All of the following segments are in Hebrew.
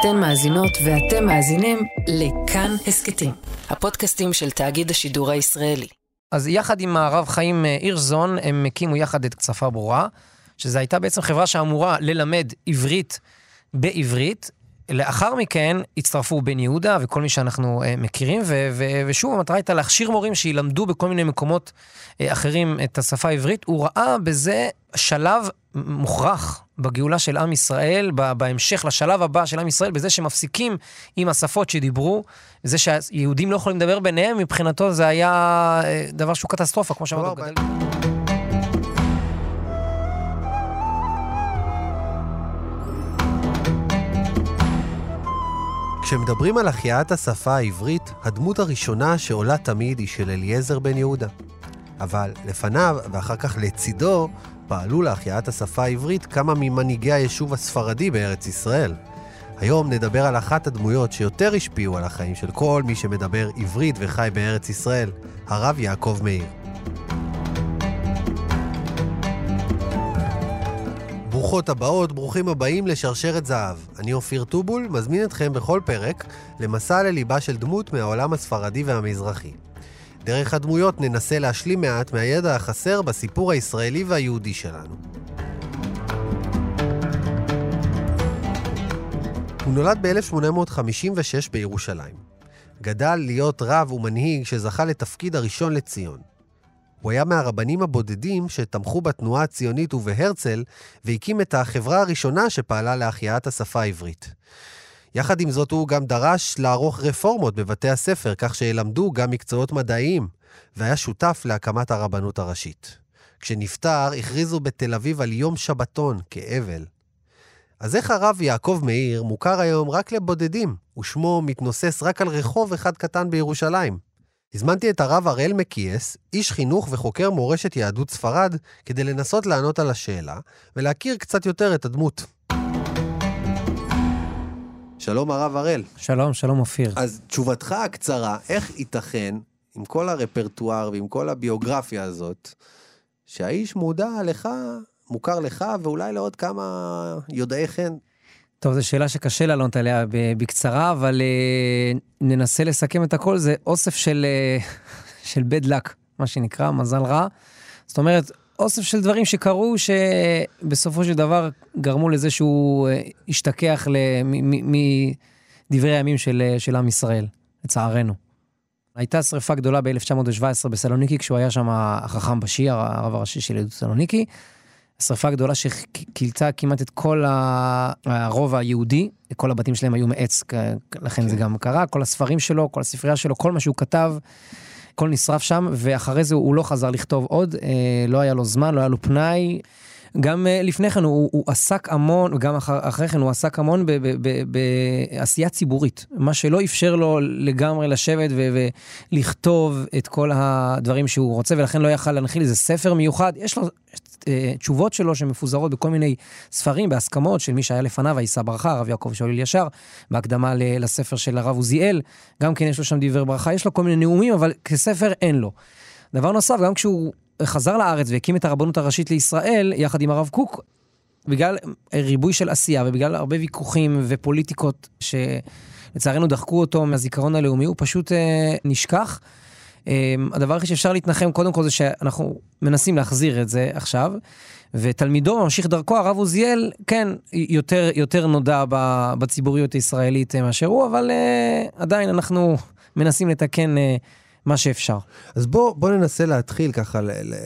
אתן מאזינות ואתם מאזינים לכאן הסכתים, הפודקאסטים של תאגיד השידור הישראלי. אז יחד עם הרב חיים אה, הירשזון, הם הקימו יחד את שפה ברורה, שזו הייתה בעצם חברה שאמורה ללמד עברית בעברית. לאחר מכן הצטרפו בן יהודה וכל מי שאנחנו uh, מכירים, ו- ו- ושוב, המטרה הייתה להכשיר מורים שילמדו בכל מיני מקומות uh, אחרים את השפה העברית. הוא ראה בזה שלב מוכרח בגאולה של עם ישראל, בהמשך לשלב הבא של עם ישראל, בזה שמפסיקים עם השפות שדיברו, זה שהיהודים לא יכולים לדבר ביניהם, מבחינתו זה היה אה, דבר שהוא קטסטרופה, כמו שאמרנו. כשמדברים על החייאת השפה העברית, הדמות הראשונה שעולה תמיד היא של אליעזר בן יהודה. אבל לפניו, ואחר כך לצידו, פעלו להחייאת השפה העברית כמה ממנהיגי היישוב הספרדי בארץ ישראל. היום נדבר על אחת הדמויות שיותר השפיעו על החיים של כל מי שמדבר עברית וחי בארץ ישראל, הרב יעקב מאיר. ברוכות הבאות, ברוכים הבאים לשרשרת זהב. אני אופיר טובול, מזמין אתכם בכל פרק למסע לליבה של דמות מהעולם הספרדי והמזרחי. דרך הדמויות ננסה להשלים מעט מהידע החסר בסיפור הישראלי והיהודי שלנו. הוא נולד ב-1856 בירושלים. גדל להיות רב ומנהיג שזכה לתפקיד הראשון לציון. הוא היה מהרבנים הבודדים שתמכו בתנועה הציונית ובהרצל, והקים את החברה הראשונה שפעלה להחייאת השפה העברית. יחד עם זאת, הוא גם דרש לערוך רפורמות בבתי הספר, כך שילמדו גם מקצועות מדעיים, והיה שותף להקמת הרבנות הראשית. כשנפטר, הכריזו בתל אביב על יום שבתון כאבל. אז איך הרב יעקב מאיר מוכר היום רק לבודדים, ושמו מתנוסס רק על רחוב אחד קטן בירושלים? הזמנתי את הרב הראל מקייס, איש חינוך וחוקר מורשת יהדות ספרד, כדי לנסות לענות על השאלה, ולהכיר קצת יותר את הדמות. שלום הרב הראל. שלום, שלום אופיר. אז תשובתך הקצרה, איך ייתכן, עם כל הרפרטואר ועם כל הביוגרפיה הזאת, שהאיש מודע לך, מוכר לך, ואולי לעוד כמה יודעי חן? טוב, זו שאלה שקשה לענות עליה בקצרה, אבל uh, ננסה לסכם את הכל. זה אוסף של, uh, של bad luck, מה שנקרא, מזל רע. זאת אומרת, אוסף של דברים שקרו, שבסופו של דבר גרמו לזה שהוא uh, השתכח מדברי הימים של, של עם ישראל, לצערנו. הייתה שריפה גדולה ב-1917 בסלוניקי, כשהוא היה שם החכם בשי, הרב הראשי של יהדות סלוניקי. שריפה גדולה שכילתה כמעט את כל הרוב היהודי, כל הבתים שלהם היו מעץ, לכן כן. זה גם קרה, כל הספרים שלו, כל הספרייה שלו, כל מה שהוא כתב, הכל נשרף שם, ואחרי זה הוא לא חזר לכתוב עוד, אה, לא היה לו זמן, לא היה לו פנאי. גם uh, לפני כן הוא, הוא עסק המון, וגם אחר, אחרי כן הוא עסק המון בעשייה ציבורית, מה שלא אפשר לו לגמרי לשבת ו, ולכתוב את כל הדברים שהוא רוצה, ולכן לא יכל להנחיל איזה ספר מיוחד. יש לו uh, תשובות שלו שמפוזרות בכל מיני ספרים, בהסכמות של מי שהיה לפניו, הישא ברכה, הרב יעקב שאול אלישר, בהקדמה לספר של הרב עוזיאל, גם כן יש לו שם דברי ברכה, יש לו כל מיני נאומים, אבל כספר אין לו. דבר נוסף, גם כשהוא חזר לארץ והקים את הרבנות הראשית לישראל, יחד עם הרב קוק, בגלל ריבוי של עשייה ובגלל הרבה ויכוחים ופוליטיקות שלצערנו דחקו אותו מהזיכרון הלאומי, הוא פשוט אה, נשכח. אה, הדבר הכי שאפשר להתנחם קודם כל זה שאנחנו מנסים להחזיר את זה עכשיו, ותלמידו ממשיך דרכו, הרב עוזיאל, כן, יותר, יותר נודע בציבוריות הישראלית מאשר הוא, אבל אה, עדיין אנחנו מנסים לתקן אה, מה שאפשר. אז בוא, בוא ננסה להתחיל ככה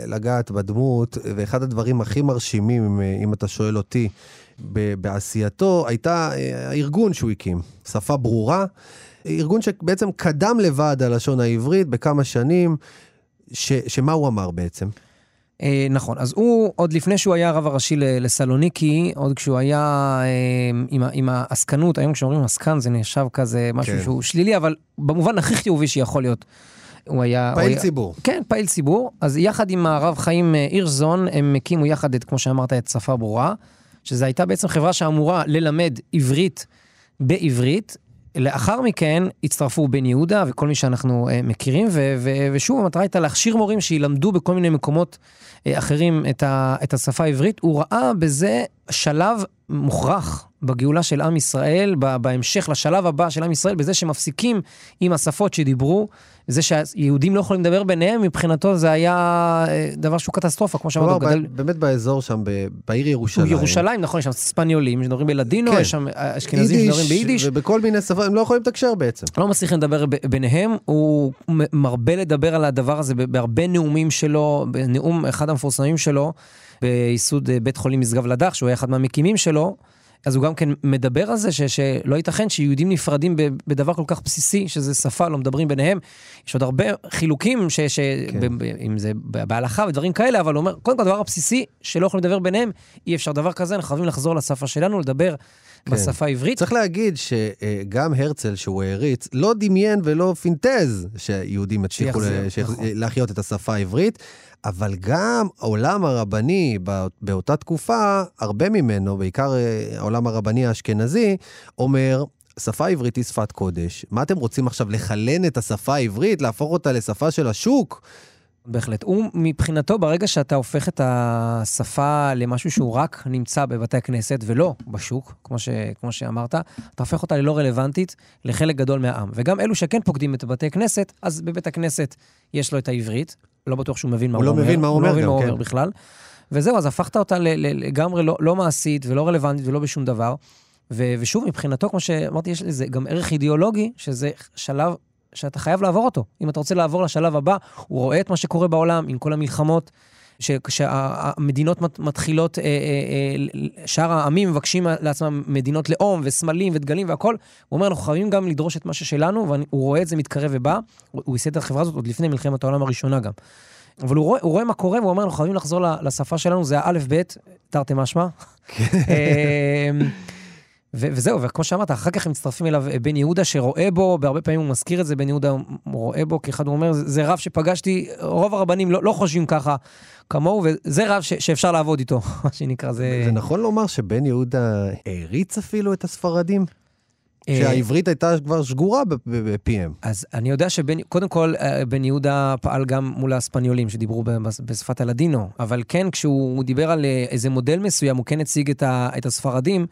לגעת בדמות, ואחד הדברים הכי מרשימים, אם, אתה שואל אותי, בעשייתו, הייתה אה, הארגון שהוא הקים, שפה ברורה, ארגון שבעצם קדם לוועד הלשון העברית בכמה שנים, ש, שמה הוא אמר בעצם? אה, נכון, אז הוא, עוד לפני שהוא היה הרב הראשי לסלוניקי, עוד כשהוא היה אה, עם, עם העסקנות, היום כשאומרים עסקן זה נחשב כזה משהו כן. שהוא שלילי, אבל במובן הכי חיובי שיכול להיות. הוא היה... פעיל הוא היה, ציבור. כן, פעיל ציבור. אז יחד עם הרב חיים אה, הירשזון, הם הקימו יחד את, כמו שאמרת, את שפה ברורה, שזו הייתה בעצם חברה שאמורה ללמד עברית בעברית. לאחר מכן הצטרפו בן יהודה וכל מי שאנחנו uh, מכירים, ו- ו- ושוב, המטרה הייתה להכשיר מורים שילמדו בכל מיני מקומות uh, אחרים את, ה- את השפה העברית. הוא ראה בזה שלב מוכרח בגאולה של עם ישראל, בהמשך לשלב הבא של עם ישראל, בזה שמפסיקים עם השפות שדיברו, זה שהיהודים לא יכולים לדבר ביניהם, מבחינתו זה היה אה, דבר שהוא קטסטרופה, כמו שאמרנו, גדל... באמת באזור שם, בעיר ירושלים. ירושלים, נכון, יש שם ספניולים שמדברים בלדינו, כן. יש שם אשכנזים שמדברים ביידיש. ובכל מיני שפות, הם לא יכולים לתקשר בעצם. לא מצליחים לדבר ביניהם, הוא מרבה לדבר על הדבר הזה בהרבה נאומים שלו, בנאום אחד המפורסמים שלו, בייסוד אה, בית חולים משגב לדח, שהוא היה אחד מהמקימים שלו. אז הוא גם כן מדבר על זה ש, שלא ייתכן שיהודים נפרדים בדבר כל כך בסיסי, שזה שפה, לא מדברים ביניהם. יש עוד הרבה חילוקים, ש, ש, כן. ב, אם זה בהלכה ודברים כאלה, אבל הוא אומר, קודם כל הדבר הבסיסי שלא יכולים לדבר ביניהם, אי אפשר דבר כזה, אנחנו חייבים לחזור לשפה שלנו, לדבר כן. בשפה העברית. צריך להגיד שגם הרצל, שהוא העריץ, לא דמיין ולא פינטז שיהודים יצליחו נכון. להחיות את השפה העברית. אבל גם העולם הרבני באותה תקופה, הרבה ממנו, בעיקר אה, העולם הרבני האשכנזי, אומר, שפה עברית היא שפת קודש. מה אתם רוצים עכשיו, לחלן את השפה העברית, להפוך אותה לשפה של השוק? בהחלט. הוא, מבחינתו, ברגע שאתה הופך את השפה למשהו שהוא רק נמצא בבתי הכנסת ולא בשוק, כמו, ש, כמו שאמרת, אתה הופך אותה ללא רלוונטית לחלק גדול מהעם. וגם אלו שכן פוקדים את בתי כנסת, אז בבית הכנסת יש לו את העברית, לא בטוח שהוא מבין מה הוא, הוא לא מבין מה הוא אומר, הוא לא מבין מה הוא אומר כן. בכלל. וזהו, אז הפכת אותה לגמרי לא, לא מעשית ולא רלוונטית ולא בשום דבר. ו, ושוב, מבחינתו, כמו שאמרתי, יש לזה גם ערך אידיאולוגי, שזה שלב שאתה חייב לעבור אותו. אם אתה רוצה לעבור לשלב הבא, הוא רואה את מה שקורה בעולם עם כל המלחמות, כשהמדינות מתחילות, אה, אה, אה, שאר העמים מבקשים לעצמם מדינות לאום וסמלים ודגלים והכול, הוא אומר, אנחנו חייבים גם לדרוש את מה ששלנו, והוא רואה את זה מתקרב ובא. הוא ייסד את החברה הזאת עוד לפני מלחמת העולם הראשונה גם. אבל הוא רואה, הוא רואה מה קורה, והוא אומר, אנחנו חייבים לחזור לשפה שלנו, זה האלף-בית, תרתי משמע. ו- וזהו, וכמו שאמרת, אחר כך הם מצטרפים אליו אה, בן יהודה, שרואה בו, בהרבה פעמים הוא מזכיר את זה, בן יהודה רואה בו, כאחד הוא אומר, זה רב שפגשתי, רוב הרבנים לא, לא חושבים ככה כמוהו, וזה רב ש- שאפשר לעבוד איתו, מה שנקרא, זה... זה נכון לומר שבן יהודה העריץ אפילו את הספרדים? אה, שהעברית הייתה כבר שגורה בפיהם. אז אני יודע שקודם כל, אה, בן יהודה פעל גם מול האספניולים שדיברו בשפת הלדינו, אבל כן, כשהוא דיבר על איזה מודל מסוים, הוא כן הציג את הספרדים.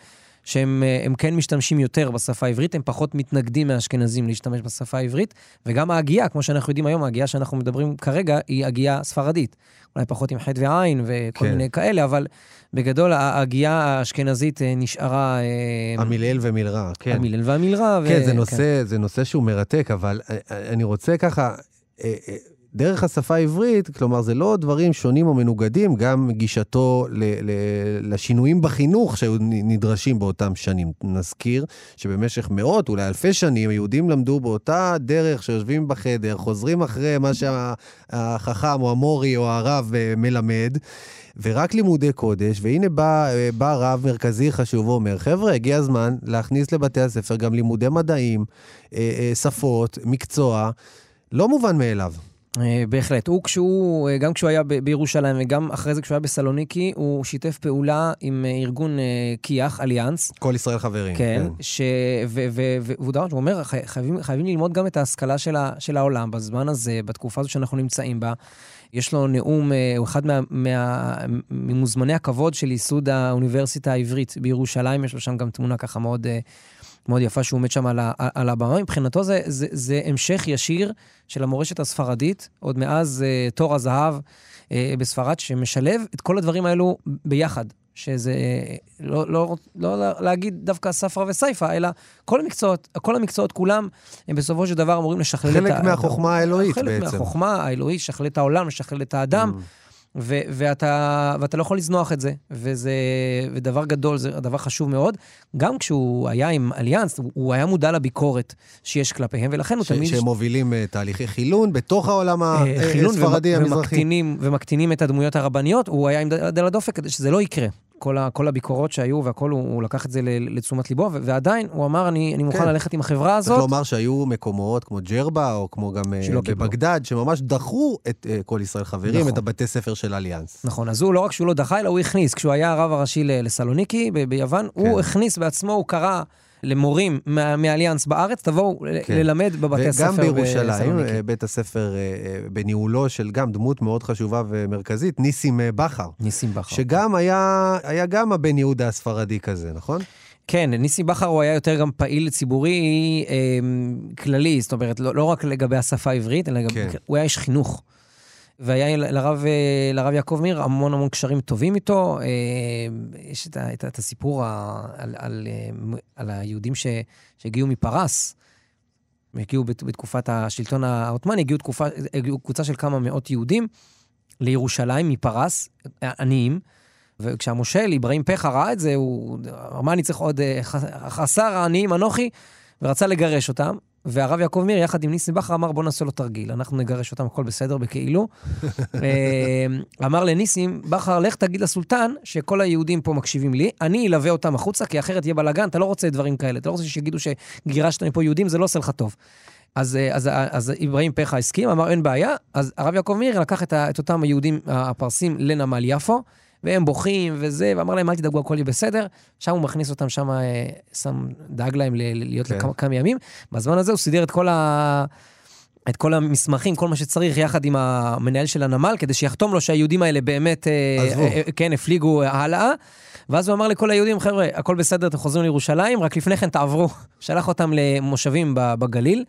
שהם אה, כן משתמשים יותר בשפה העברית, הם פחות מתנגדים מהאשכנזים להשתמש בשפה העברית, וגם ההגייה, כמו שאנחנו יודעים היום, ההגייה שאנחנו מדברים כרגע היא הגייה ספרדית. אולי פחות עם חטא ועין וכל כן. מיני כאלה, אבל בגדול ההגייה האשכנזית אה, נשארה... אה, המילאל ומילרע, כן. המילאל והמילרע. כן, ו... זה, נושא, כן. זה נושא שהוא מרתק, אבל אני רוצה ככה... דרך השפה העברית, כלומר, זה לא דברים שונים או מנוגדים, גם גישתו ל, ל, לשינויים בחינוך שהיו נדרשים באותם שנים. נזכיר שבמשך מאות, אולי אלפי שנים, היהודים למדו באותה דרך שיושבים בחדר, חוזרים אחרי מה שהחכם או המורי או הרב אה, מלמד. ורק לימודי קודש, והנה בא, אה, בא רב מרכזי חשוב ואומר, חבר'ה, הגיע הזמן להכניס לבתי הספר גם לימודי מדעים, אה, שפות, מקצוע, לא מובן מאליו. אה, בהחלט. הוא כשהוא, אה, גם כשהוא היה בירושלים וגם אחרי זה כשהוא היה בסלוניקי, הוא שיתף פעולה עם אה, ארגון קיאח, אליאנס. כל ישראל חברים. כן. כן. ש... ו... ו... והוא דבר, הוא אומר, חייבים, חייבים ללמוד גם את ההשכלה של, ה... של העולם בזמן הזה, בתקופה הזאת שאנחנו נמצאים בה. יש לו נאום, הוא אחד מה... מה... ממוזמני הכבוד של ייסוד האוניברסיטה העברית בירושלים, יש לו שם גם תמונה ככה מאוד... מאוד יפה שהוא עומד שם על, על הבמה. מבחינתו זה, זה, זה המשך ישיר של המורשת הספרדית, עוד מאז uh, תור הזהב uh, בספרד, שמשלב את כל הדברים האלו ביחד. שזה לא, לא, לא להגיד דווקא ספרא וסייפא, אלא כל המקצועות, כל המקצועות כולם, הם בסופו של דבר אמורים לשכלל את ה... חלק מהחוכמה האלוהית חלק בעצם. חלק מהחוכמה האלוהית, לשכלל את העולם, לשכלל את האדם. Mm. ו- ואתה, ואתה לא יכול לזנוח את זה, וזה ודבר גדול, זה דבר חשוב מאוד. גם כשהוא היה עם אליאנס, הוא, הוא היה מודע לביקורת שיש כלפיהם, ולכן הוא ש- תמיד... שהם מובילים uh, תהליכי חילון בתוך העולם הספרדי המזרחי. ומקטינים, ומקטינים את הדמויות הרבניות, הוא היה עם יד על הדופק כדי שזה לא יקרה. כל, ה, כל הביקורות שהיו והכל, הוא, הוא לקח את זה לתשומת ליבו, ועדיין הוא אמר, אני, אני מוכן כן. ללכת עם החברה הזאת. צריך לומר שהיו מקומות כמו ג'רבה, או כמו גם אה, בבגדד, שממש דחו את uh, כל ישראל חברים, נכון. את הבתי ספר של אליאנס. נכון, אז הוא לא רק שהוא לא דחה, אלא הוא הכניס. כשהוא היה הרב הראשי לסלוניקי ביוון, כן. הוא הכניס בעצמו, הוא קרא... למורים מאליאנס בארץ, תבואו כן. ללמד בבתי הספר בסלוניקי. וגם בירושלים, אה, בית הספר בניהולו של גם דמות מאוד חשובה ומרכזית, ניסים בכר. ניסים בכר. שגם היה, היה גם הבן יהודה הספרדי כזה, נכון? כן, ניסי בכר הוא היה יותר גם פעיל ציבורי אה, כללי, זאת אומרת, לא, לא רק לגבי השפה העברית, אלא גם, כן. הוא היה איש חינוך. והיה לרב, אה, לרב יעקב מיר המון המון קשרים טובים איתו. אה, יש את, את, את הסיפור ה, על, על, אה, על היהודים ש, שהגיעו מפרס. הם הגיעו בת- בתקופת השלטון העות'מאני, הגיעו, הגיעו קבוצה של כמה מאות יהודים לירושלים מפרס, עניים. וכשהמושל, אברהים פחה, ראה את זה, הוא אמר, מה אני צריך עוד חסר העניים אנוכי, ורצה לגרש אותם. והרב יעקב מיר, יחד עם ניסים בכר, אמר, בוא נעשה לו תרגיל, אנחנו נגרש אותם, הכל בסדר, בכאילו. אה, אמר לניסים בכר, לך תגיד לסולטן שכל היהודים פה מקשיבים לי, אני אלווה אותם החוצה, כי אחרת יהיה בלאגן, אתה לא רוצה דברים כאלה, אתה לא רוצה שיגידו שגירשת מפה יהודים, זה לא עושה לך טוב. אז, אה, אז, אז אברהים פחה הסכים, אמר, אין בעיה. אז הרב יעקב מאיר לקח את, ה- את אותם היהודים הפרסים לנמל יפו, והם בוכים וזה, ואמר להם, אל תדאגו, הכל יהיה בסדר. שם הוא מכניס אותם, שם אה, שם, דאג להם להיות כן. לכמה כמה ימים. בזמן הזה הוא סידר את כל ה... את כל המסמכים, כל מה שצריך, יחד עם המנהל של הנמל, כדי שיחתום לו שהיהודים האלה באמת, אה, עזבו. אה, אה, כן, הפליגו הלאה. ואז הוא אמר לכל היהודים, חבר'ה, הכל בסדר, אתם חוזרים לירושלים, רק לפני כן תעברו. שלח אותם למושבים בגליל,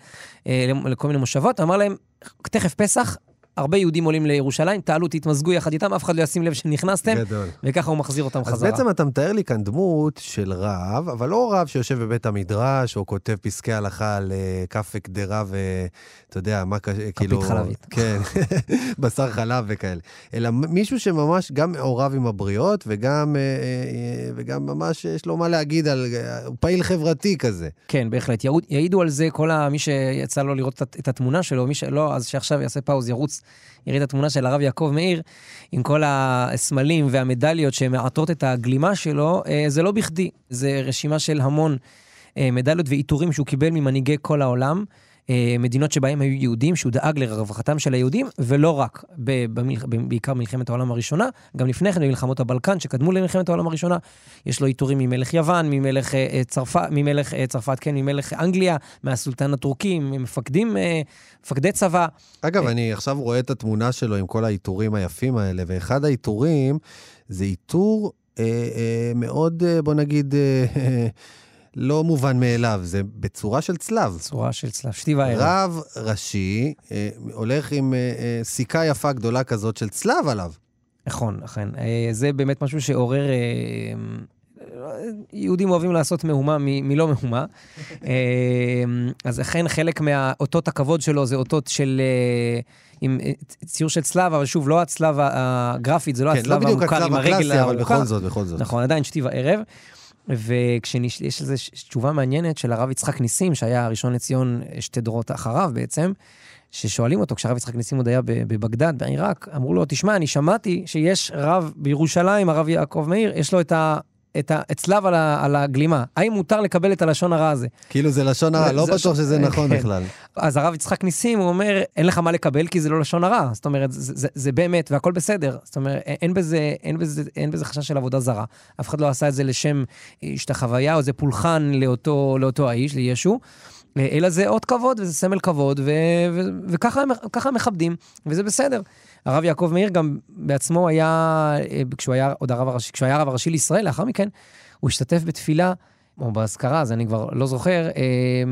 אה, לכל מיני מושבות, אמר להם, תכף פסח, הרבה יהודים עולים לירושלים, תעלו, תתמזגו יחד איתם, אף אחד לא ישים לב שנכנסתם, גדול. וככה הוא מחזיר אותם אז חזרה. בעצם אתה מתאר לי כאן דמות של רב, אבל לא רב שיושב בבית המדרש, או כותב פסקי הלכה על אה, כף קדרה ואתה יודע, מה קשה, כאילו... חלבית. כן, בשר חלב וכאלה. אלא מישהו שממש גם מעורב עם הבריות, וגם, אה, אה, וגם ממש יש לו מה להגיד על... אה, הוא פעיל חברתי כזה. כן, בהחלט. יעידו על זה כל ה... מי שיצא לו לראות את התמונה שלו, מי שלא, אז שעכשיו יעשה פאוז, ירוץ, יראה את התמונה של הרב יעקב מאיר, עם כל הסמלים והמדליות שמעטות את הגלימה שלו, אה, זה לא בכדי. זה רשימה של המון אה, מדליות ועיטורים שהוא קיבל ממנהיגי כל העולם. אה, מדינות שבהם היו יהודים, שהוא דאג לרווחתם של היהודים, ולא רק, במלח... בעיקר במלחמת העולם הראשונה, גם לפני כן במלחמות הבלקן שקדמו למלחמת העולם הראשונה, יש לו עיטורים ממלך יוון, ממלך אה, אה, צרפת, ממלך אה, צרפת, כן, ממלך אנגליה, מהסולטן הטורקי, ממפקדים, אה, מפקדי צבא. אגב, אני עכשיו רואה את התמונה שלו עם כל העיטורים היפים האלה, ואחד העיטורים זה עיטור אה, אה, מאוד, אה, בוא נגיד, אה, לא מובן מאליו, זה בצורה של צלב. צורה של צלב, שתי וערב. רב ראשי אה, הולך עם אה, אה, סיכה יפה גדולה כזאת של צלב עליו. נכון, אכן. אה, זה באמת משהו שעורר... אה, יהודים אוהבים לעשות מהומה מ- מלא מהומה. אה, אז אכן חלק מאותות הכבוד שלו זה אותות של... אה, עם אה, ציור של צלב, אבל שוב, לא הצלב הגרפית, זה לא כן, לא הצלב בדיוק המוכר הצלב עם הרגל הקלאסי, אבל הארוכה. בכל זאת, בכל זאת. נכון, עדיין שתי וערב. ויש לזה תשובה מעניינת של הרב יצחק ניסים, שהיה הראשון לציון אה, שתי דורות אחריו בעצם, ששואלים אותו, כשהרב יצחק ניסים עוד היה בבגדד, בעיראק, אמרו לו, תשמע, אני שמעתי שיש רב בירושלים, הרב יעקב מאיר, יש לו את ה... את הצלב על, ה- על הגלימה, האם מותר לקבל את הלשון הרע הזה? כאילו זה לשון הרע, זה- לא זה בטוח שזה נכון כן. בכלל. אז הרב יצחק ניסים, הוא אומר, אין לך מה לקבל כי זה לא לשון הרע. זאת אומרת, זה, זה, זה באמת, והכל בסדר. זאת אומרת, אין בזה, אין, בזה, אין בזה חשש של עבודה זרה. אף אחד לא עשה את זה לשם השתחוויה או איזה פולחן לאותו, לאותו האיש, לישו. אלא זה אות כבוד וזה סמל כבוד, ו- ו- וככה הם- מכבדים, וזה בסדר. הרב יעקב מאיר גם בעצמו היה, אה, כשהוא היה עוד הרב הראשי, כשהוא היה הרב הראשי לישראל, לאחר מכן, הוא השתתף בתפילה, או באזכרה, אז אני כבר לא זוכר, אה,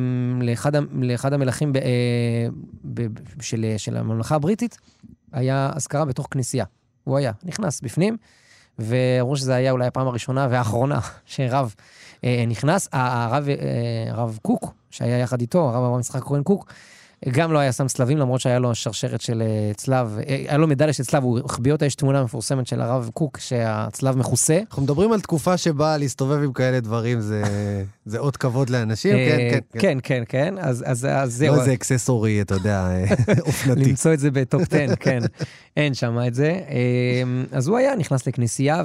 לאחד, לאחד המלכים אה, ב, ב, של, של הממלכה הבריטית, היה אזכרה בתוך כנסייה. הוא היה, נכנס בפנים, ואמרו שזה היה אולי הפעם הראשונה והאחרונה שרב נכנס. הרב, הרב קוק, שהיה יחד איתו, הרב אברהם יצחק כהן קוק, גם לא היה שם צלבים, למרות שהיה לו שרשרת של אה, צלב, אה, היה לו מדליה של צלב, הוא החביא אותה, יש תמונה מפורסמת של הרב קוק, שהצלב מכוסה. אנחנו מדברים על תקופה שבה להסתובב עם כאלה דברים זה, זה אות כבוד לאנשים, כן, אה, כן, כן. כן, כן, כן, אז, אז, אז זהו. לא איזה אקססורי, אתה יודע, אופנתי. למצוא את זה בטופ 10, כן. אין שם את זה. אמ, אז הוא היה, נכנס לכנסייה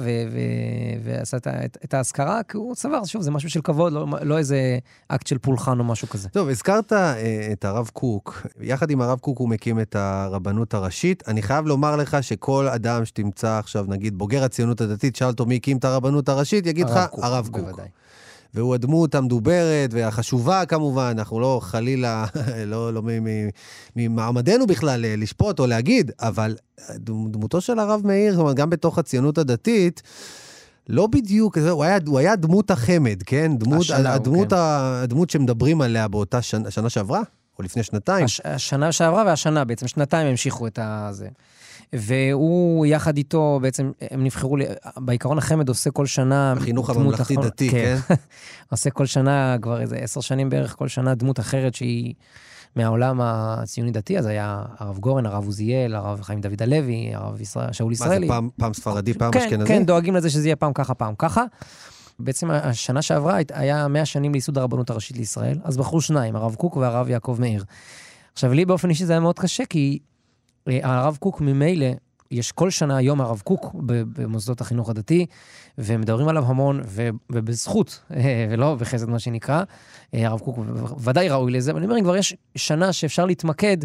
ועשה את ה- את את האזכרה, כי הוא סבר, שוב, זה משהו של כבוד, לא, לא איזה אקט של פולחן או משהו כזה. טוב, הזכרת את הרב קוק. יחד עם הרב קוק הוא מקים את הרבנות הראשית. אני חייב לומר לך שכל אדם שתמצא עכשיו, נגיד, בוגר הציונות הדתית, שאל אותו מי הקים את הרבנות הראשית, יגיד לך, הרב קוק. בוודאי. והוא הדמות המדוברת והחשובה כמובן, אנחנו לא חלילה, לא, לא ממעמדנו בכלל אה, לשפוט או להגיד, אבל דמ- דמותו של הרב מאיר, זאת אומרת, גם בתוך הציונות הדתית, לא בדיוק, הוא היה, הוא היה דמות החמד, כן? דמות, השנה הדמות, כן. הדמות שמדברים עליה באותה שנה, שנה שעברה, או לפני שנתיים. הש, השנה שעברה והשנה, בעצם שנתיים המשיכו את הזה. והוא, יחד איתו, בעצם, הם נבחרו, בעיקרון החמד עושה כל שנה... החינוך הממלכתי-דתי, אחרונה- כן? עושה כל שנה, כבר איזה עשר שנים בערך, כל שנה דמות אחרת שהיא מהעולם הציוני-דתי, אז היה הרב גורן, הרב עוזיאל, הרב חיים דוד הלוי, הרב ישראל, שאול מה זה, ישראלי. פעם, פעם ספרדי, פעם כן, אשכנזי? כן, דואגים לזה שזה יהיה פעם ככה, פעם ככה. בעצם השנה שעברה היה 100 שנים לייסוד הרבנות הראשית לישראל, אז בחרו שניים, הרב קוק והרב יעקב מאיר. עכשיו, לי באופן אישי זה היה מאוד קשה, כי אה, הרב קוק ממילא, יש כל שנה יום הרב קוק במוסדות החינוך הדתי, ומדברים עליו המון, ובזכות, אה, ולא בחסד מה שנקרא. אה, הרב קוק ודאי ראוי לזה, אבל אני אומר, אם כבר יש שנה שאפשר להתמקד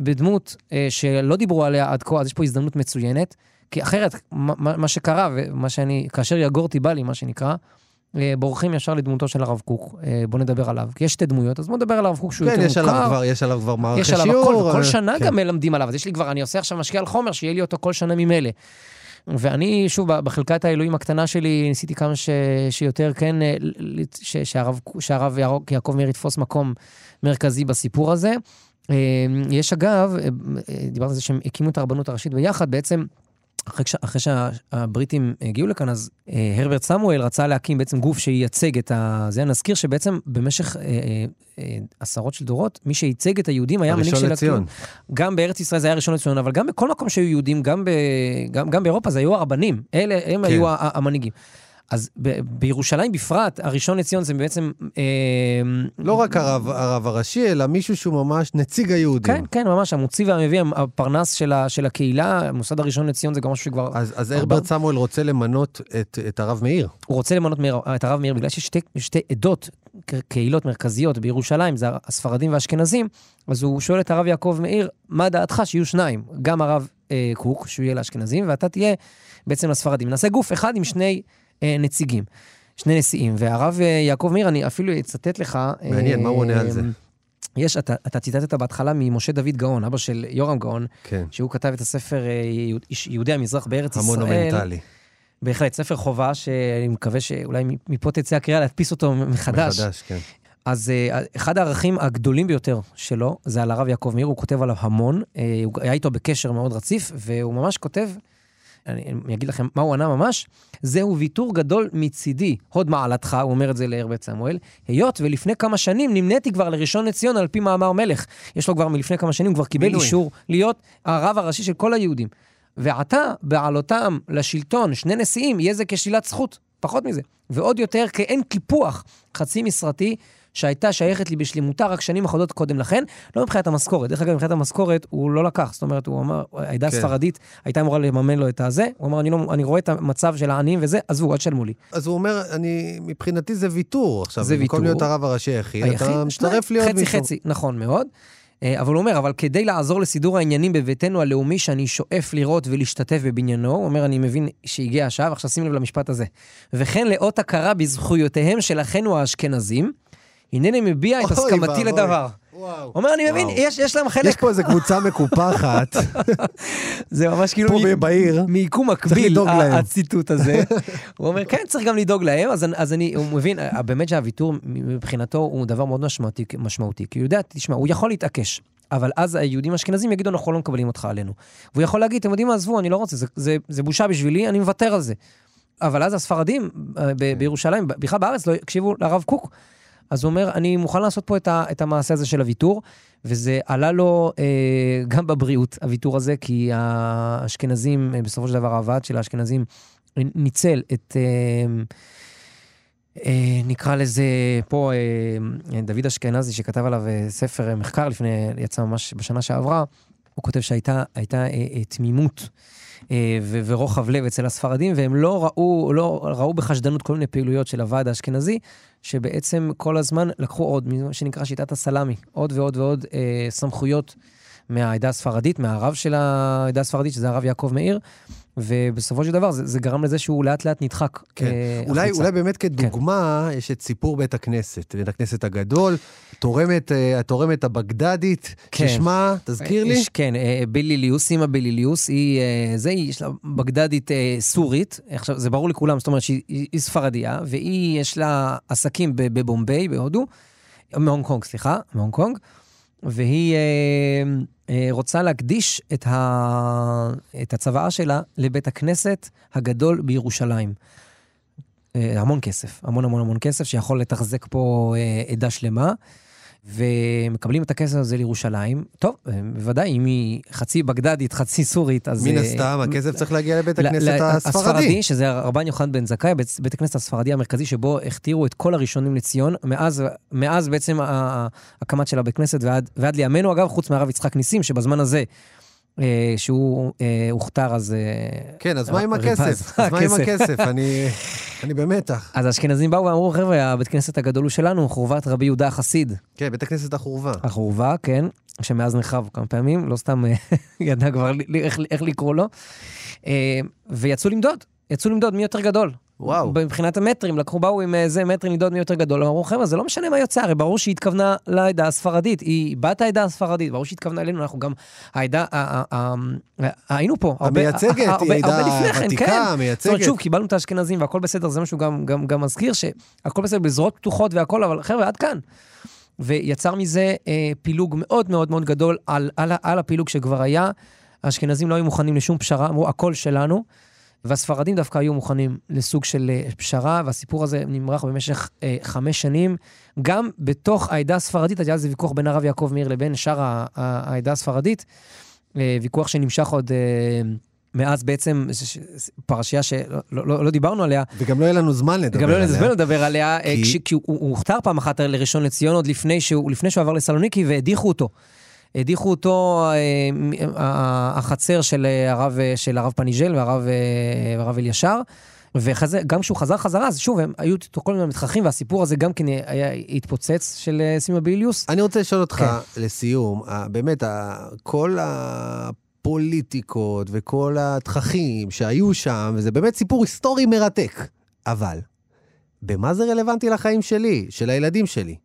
בדמות אה, שלא דיברו עליה עד כה, אז יש פה הזדמנות מצוינת. כי אחרת, מה, שקרה, ומה שאני, כאשר יגורתי בא לי, מה שנקרא, בורחים ישר לדמותו של הרב קוק. אה, בוא נדבר עליו. כי יש שתי דמויות, אז בוא נדבר על הרב קוק שהוא כן, יותר יש מוכר. כבר, יש עליו כבר מערכי יש עליו שיעור. הכל, וכל אה, שנה כן. גם מלמדים עליו. אז יש לי כבר, אני עושה עכשיו משקיע על חומר, שיהיה לי אותו כל שנה ממילא. ואני, שוב, בחלקת האלוהים הקטנה שלי, ניסיתי כמה ש, שיותר, כן, אה, ש, שהרב, שהרב יעקב- יעקב מאיר יתפוס מקום מרכזי בסיפור הזה. אה, יש אגב, אה, אה, דיברת על זה שהם הקימו את הרבנות הראשית ביחד, בעצם אחרי, כש- אחרי שהבריטים הגיעו לכאן, אז אה, הרברט סמואל רצה להקים בעצם גוף שייצג את ה... זה נזכיר שבעצם במשך אה, אה, אה, עשרות של דורות, מי שייצג את היהודים היה מנהיג הראשון של לציון. הקיום. גם בארץ ישראל זה היה ראשון לציון, אבל גם בכל מקום שהיו יהודים, גם, ב, גם, גם באירופה זה היו הרבנים, אלה, הם כן. היו המנהיגים. אז ב, בירושלים בפרט, הראשון לציון זה בעצם... אה, לא רק הרב, הרב הראשי, אלא מישהו שהוא ממש נציג היהודים. כן, כן, ממש, המוציא והמביא, הפרנס של, ה, של הקהילה, המוסד הראשון לציון זה גם משהו שכבר... אז, אז ארבע- הרברט סמואל רוצה למנות את, את הרב מאיר. הוא רוצה למנות מאיר, את הרב מאיר, בגלל שיש שתי, עדות, קהילות מרכזיות בירושלים, זה הספרדים והאשכנזים, אז הוא שואל את הרב יעקב מאיר, מה דעתך שיהיו שניים? גם הרב אה, קוק, שהוא יהיה לאשכנזים, ואתה תהיה בעצם לספרדים. נעשה גוף אחד עם שני נציגים, שני נשיאים. והרב אה, יעקב מאיר, אני אפילו אצטט לך... מעניין, מה הוא עונה על זה? יש, אתה, אתה ציטטת בהתחלה ממשה דוד גאון, אבא של יורם גאון, כן. שהוא כתב את הספר אה, יהוד- יהודי המזרח בארץ ישראל. המונומנטלי. בהחלט, ספר חובה, שאני מקווה שאולי מפה תצא הקריאה להדפיס אותו מחדש. מחדש, כן. אז אה, אחד הערכים הגדולים ביותר שלו, זה על הרב יעקב מאיר, הוא כותב עליו המון, אה, הוא היה איתו בקשר מאוד רציף, והוא ממש כותב, אני, אני אגיד לכם מה הוא ענה ממש, זהו ויתור גדול מצידי, הוד מעלתך, הוא אומר את זה להרבית סמואל, היות ולפני כמה שנים נמניתי כבר לראשון לציון על פי מאמר מלך. יש לו כבר מלפני כמה שנים, הוא כבר קיבל מינוי. אישור להיות הרב הראשי של כל היהודים. ועתה, בעלותם לשלטון, שני נשיאים, יהיה זה כשלילת זכות, פחות מזה. ועוד יותר, כאין קיפוח חצי משרתי שהייתה שייכת לי בשלמותה רק שנים אחדות קודם לכן, לא מבחינת המשכורת. דרך אגב, מבחינת המשכורת הוא לא לקח. זאת אומרת, הוא אמר, העדה כן. הספרדית הייתה אמורה לממן לו את הזה. הוא אמר, אני, לא, אני רואה את המצב של העניים וזה, עזבו, אל תשלמו לי. אז הוא אומר, אני, מבחינתי זה ויתור. עכשיו, זה במקום ויתור. להיות הרב הראשי היחיד, היחיד, אתה מצטרף להיות חצי מישהו. חצי, נכון מאוד. אה, אבל הוא אומר, אבל כדי לעזור לסידור העניינים בביתנו הלאומי שאני שואף לראות ולהשתתף בבניינו, הוא אומר, אני מבין שהגיע השעה, ועכשיו שים לב למשפט הזה. וכן לאות הכרה בזכויותיהם של אחינו האשכנזים, הנני מביע את הסכמתי. לדבר. וואו. הוא אומר, אני מבין. יש, יש להם יש חלק, פה איזו קבוצה מקופחת, זה ממש כאילו פה מ- בעיר. מיקום מקביל, ה-. הציטוט הזה. הוא אומר, כן, צריך גם לדאוג להם, אז, אז אני, הוא מבין, אה, באמת שהוויתור מבחינתו הוא דבר מאוד משמעותי, משמעותי. כי הוא יודע, תשמע, הוא יכול להתעקש. אבל אז היהודים האשכנזים יגידו, אנחנו לא מקבלים אותך עלינו. והוא יכול להגיד, אתם יודעים מה, עזבו, אני לא רוצה, זה, זה, זה בושה בשבילי, אני מוותר על זה. אבל אז הספרדים אה, ב- בירושלים, בכלל בארץ, לא הקשיבו לרב קוק. אז הוא אומר, אני מוכן לעשות פה את, ה, את המעשה הזה של הוויתור, וזה עלה לו אה, גם בבריאות, הוויתור הזה, כי האשכנזים, אה, בסופו של דבר הוועד של האשכנזים אה, ניצל את, אה, אה, נקרא לזה, פה אה, דוד אשכנזי, שכתב עליו אה, ספר אה, מחקר לפני, יצא ממש בשנה שעברה, הוא כותב שהייתה הייתה, אה, אה, תמימות. אה, ו- ורוחב לב אצל הספרדים, והם לא ראו, לא ראו בחשדנות כל מיני פעילויות של הוועד האשכנזי, שבעצם כל הזמן לקחו עוד, מה שנקרא שיטת הסלאמי, עוד ועוד ועוד אה, סמכויות מהעדה הספרדית, מהרב של העדה הספרדית, שזה הרב יעקב מאיר, ובסופו של דבר זה, זה גרם לזה שהוא לאט לאט נדחק כן. אה, אולי, החוצה. אולי באמת כדוגמה, יש את סיפור בית הכנסת, בית הכנסת הגדול, תורמת, אה, התורמת הבגדדית, כן. ששמה, תזכיר לי? יש, כן, אה, בליליוס, אימא בליליוס, היא, אה, זה, היא, יש לה בגדדית אה, סורית, עכשיו, זה ברור לכולם, זאת אומרת שהיא היא- היא ספרדיה, והיא, יש לה עסקים בבומביי, בהודו, מהונג קונג, סליחה, מהונג קונג, והיא אה, אה, רוצה להקדיש את, ה, את הצוואה שלה לבית הכנסת הגדול בירושלים. אה, המון כסף, המון המון המון כסף, שיכול לתחזק פה אה, עדה שלמה. ומקבלים את הכסף הזה לירושלים. טוב, בוודאי, אם היא חצי בגדדית, חצי סורית, אז... מן אה, הסתם, הכסף צריך להגיע לבית הכנסת ל- הספרדי. שזה הרבן יוחנן בן זכאי, בית, בית הכנסת הספרדי המרכזי שבו הכתירו את כל הראשונים לציון, מאז, מאז בעצם ה- הקמת של הבית כנסת ועד, ועד לימינו, אגב, חוץ מהרב יצחק ניסים, שבזמן הזה, שהוא אה, הוכתר, אז... אה, כן, אז מה עם הכסף? אז מה עם הכסף. אני אני במתח. אז האשכנזים באו ואמרו, חבר'ה, הבית כנסת הגדול הוא שלנו, חורבת רבי יהודה החסיד. כן, בית הכנסת החורבה. החורבה, כן, שמאז נחרב כמה פעמים, לא סתם אה, ידע כבר איך, לקרוא לו. אה, ויצאו למדוד, יצאו למדוד מי יותר גדול. וואו. מבחינת המטרים, לקחו, באו עם איזה מטרים למדוד מי יותר גדול, אמרו, חבר'ה, זה לא משנה מה יוצא, הרי ברור שהיא התכוונה לעדה הספרדית, היא בת העדה הספרדית, ברור שהיא התכוונה אלינו, אנחנו גם, העדה, היינו פה. המייצגת, היא עדה כן, ותיקה, כן. זאת אומרת, מייצגת. שוב, קיבלנו את האשכנזים והכל בסדר, זה מה שהוא גם, מזכיר, שהכל בסדר בזרועות פתוחות והכל, אבל חבר'ה, עד כאן. ויצר מזה אה, פילוג מאוד מאוד מאוד גדול על, על, ה- על הפילוג שכבר היה. האשכנזים לא היו מוכנים לשום פשרה, אמרו, הכל שלנו. והספרדים דווקא היו מוכנים לסוג של אה, פשרה, והסיפור הזה נמרח במשך אה, חמש שנים. גם בתוך העדה הספרדית, היה איזה ויכוח בין הרב יעקב מאיר לבין שאר העדה הספרדית, אה, ויכוח שנמשך עוד אה, מאז בעצם, פרשייה שלא לא, לא, לא דיברנו עליה, וגם לא יהיה לנו זמן לדבר גם לא עליה. נזמן לדבר עליה, כי- כי... כש, כי הוא, הוא הוכתר פעם אחת לראשון לציון עוד לפני שהוא, לפני שהוא עבר לסלוניקי והדיחו אותו. הדיחו אותו אה, מ- ה- החצר של אה, הרב, אה, של הרב פניג'ל והרב, אה, והרב אלישר. וגם כשהוא חזר חזרה, אז שוב, הם היו איתו כל מיני מתחכים, והסיפור הזה גם כן היה התפוצץ של אה, סימה ביליוס. אני רוצה לשאול אותך, כן. לסיום, באמת, כל הפוליטיקות וכל התככים שהיו שם, וזה באמת סיפור היסטורי מרתק. אבל, במה זה רלוונטי לחיים שלי, של הילדים שלי?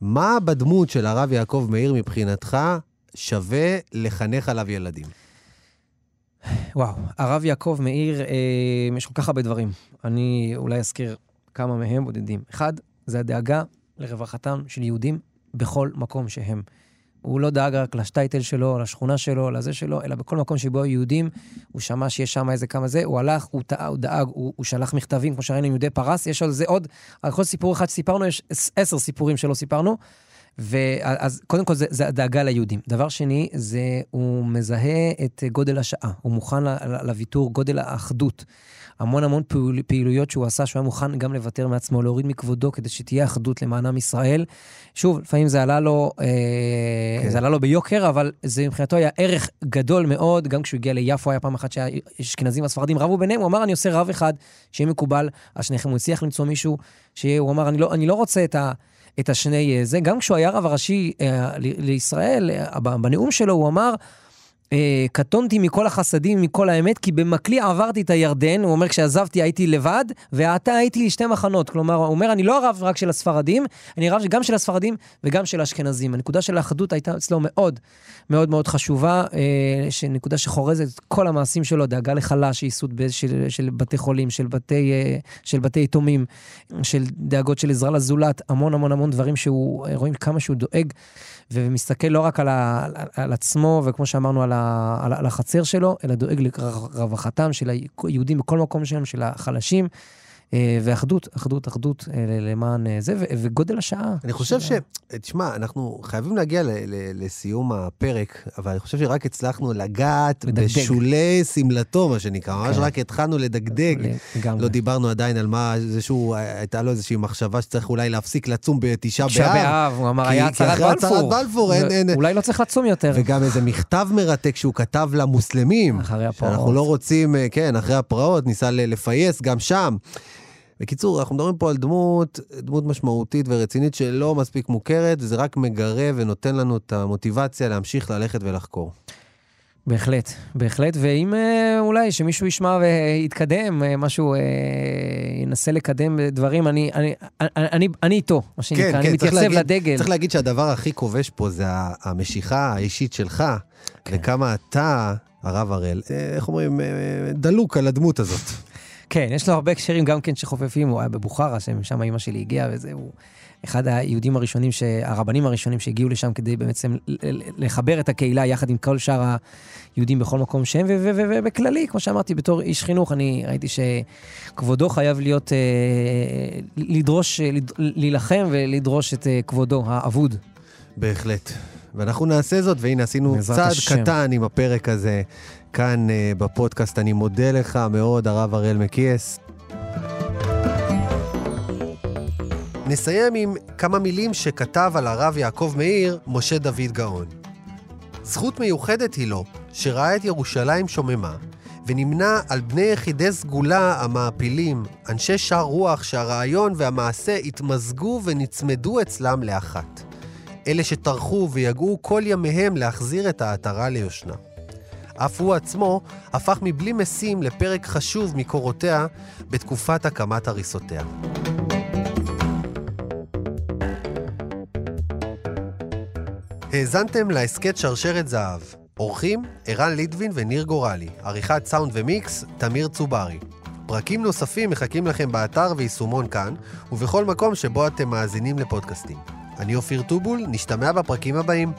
מה בדמות של הרב יעקב מאיר מבחינתך שווה לחנך עליו ילדים? וואו, הרב יעקב מאיר, אה, יש כל כך הרבה דברים. אני אולי אזכיר כמה מהם בודדים. אחד, זה הדאגה לרווחתם של יהודים בכל מקום שהם. הוא לא דאג רק לשטייטל שלו, לשכונה שלו, לזה שלו, אלא בכל מקום שבו יהודים, הוא שמע שיש שם איזה כמה זה, הוא הלך, הוא טעה, הוא דאג, הוא, הוא שלח מכתבים, כמו שראינו עם יהודי פרס, יש על זה עוד, על כל סיפור אחד שסיפרנו, יש עשר סיפורים שלא סיפרנו. ואז קודם כל זה, זה הדאגה ליהודים. דבר שני, זה הוא מזהה את גודל השעה, הוא מוכן לוויתור, גודל האחדות. המון המון פעול, פעילויות שהוא עשה, שהוא היה מוכן גם לוותר מעצמו, להוריד מכבודו כדי שתהיה אחדות למען עם ישראל. שוב, לפעמים זה עלה לו, אה, כן. זה עלה לו ביוקר, אבל זה מבחינתו היה ערך גדול מאוד. גם כשהוא הגיע ליפו, היה פעם אחת שהאשכנזים והספרדים רבו ביניהם, הוא אמר, אני עושה רב אחד, שיהיה מקובל על שניכם. הוא הצליח למצוא מישהו, שהוא אמר, אני לא, אני לא רוצה את ה... את השני אה, זה. גם כשהוא היה רב הראשי אה, לישראל, אה, בנאום שלו הוא אמר, קטונתי מכל החסדים, מכל האמת, כי במקלי עברתי את הירדן, הוא אומר, כשעזבתי הייתי לבד, ועתה הייתי לי שתי מחנות. כלומר, הוא אומר, אני לא הרב רק של הספרדים, אני רב גם של הספרדים וגם של האשכנזים. הנקודה של האחדות הייתה אצלו מאוד מאוד מאוד חשובה, אה, נקודה שחורזת את כל המעשים שלו, דאגה לחלש, ייסוד של, של בתי חולים, של בתי, אה, של בתי יתומים, של דאגות של עזרה לזולת, המון המון המון דברים שהוא, אה, רואים כמה שהוא דואג. ומסתכל לא רק על, ה, על, על עצמו, וכמו שאמרנו, על, ה, על, על החצר שלו, אלא דואג לרווחתם של היהודים בכל מקום שלהם, של החלשים. אה, ואחדות, אחדות, אחדות אה, למען אה, זה, וגודל השעה. אני חושב ש... תשמע, אנחנו חייבים להגיע לסיום הפרק, אבל אני חושב שרק הצלחנו לגעת. בשולי שמלתו, מה שנקרא. ממש כן. רק התחלנו לדגדג. לא דיברנו עדיין על מה, זה שהוא, הייתה לו איזושהי מחשבה שצריך אולי להפסיק לצום בתשעה תשעה באב. באב, הוא אמר, כי- היה כי הצהרת אחרי הצהרת בלפור. בלפור אין- אולי לא צריך לצום יותר. וגם איזה מכתב מרתק שהוא כתב למוסלמים. אחרי הפרעות. שאנחנו לא רוצים, כן, אחרי הפרעות, ניסה לפייס גם שם. בקיצור, אנחנו מדברים פה על דמות, דמות משמעותית ורצינית שלא מספיק מוכרת, וזה רק מגרה ונותן לנו את המוטיבציה להמשיך ללכת ולחקור. בהחלט, בהחלט, ואם אה, אולי שמישהו ישמע ויתקדם, אה, משהו, אה, ינסה לקדם דברים, אני, אני, אני, אני, אני איתו, מה שנקרא, כן, אני כן, מתייצב להגיד, לדגל. צריך להגיד שהדבר הכי כובש פה זה המשיכה האישית שלך, כן. וכמה אתה, הרב הראל, איך אומרים, דלוק על הדמות הזאת. כן, יש לו הרבה הקשרים גם כן שחופפים, הוא היה בבוכרה, שם אימא שלי הגיעה, וזה, הוא אחד היהודים הראשונים, ש... הרבנים הראשונים שהגיעו לשם כדי בעצם לחבר את הקהילה יחד עם כל שאר היהודים בכל מקום שהם, ובכללי, כמו שאמרתי, בתור איש חינוך, אני ראיתי שכבודו חייב להיות, אה, לדרוש, להילחם ולדרוש את אה, כבודו האבוד. בהחלט. ואנחנו נעשה זאת, והנה עשינו צעד השם. קטן עם הפרק הזה כאן uh, בפודקאסט. אני מודה לך מאוד, הרב אראל מקיאס. נסיים עם כמה מילים שכתב על הרב יעקב מאיר, משה דוד גאון. זכות מיוחדת היא לו, שראה את ירושלים שוממה, ונמנה על בני יחידי סגולה המעפילים, אנשי שער רוח שהרעיון והמעשה התמזגו ונצמדו אצלם לאחת. אלה שטרחו ויגעו כל ימיהם להחזיר את העטרה ליושנה. אף הוא עצמו הפך מבלי משים לפרק חשוב מקורותיה בתקופת הקמת הריסותיה. האזנתם להסכת שרשרת זהב. אורחים, ערן ליטבין וניר גורלי. עריכת סאונד ומיקס, תמיר צוברי. פרקים נוספים מחכים לכם באתר ויישומון כאן, ובכל מקום שבו אתם מאזינים לפודקאסטים. אני אופיר טובול, נשתמע בפרקים הבאים.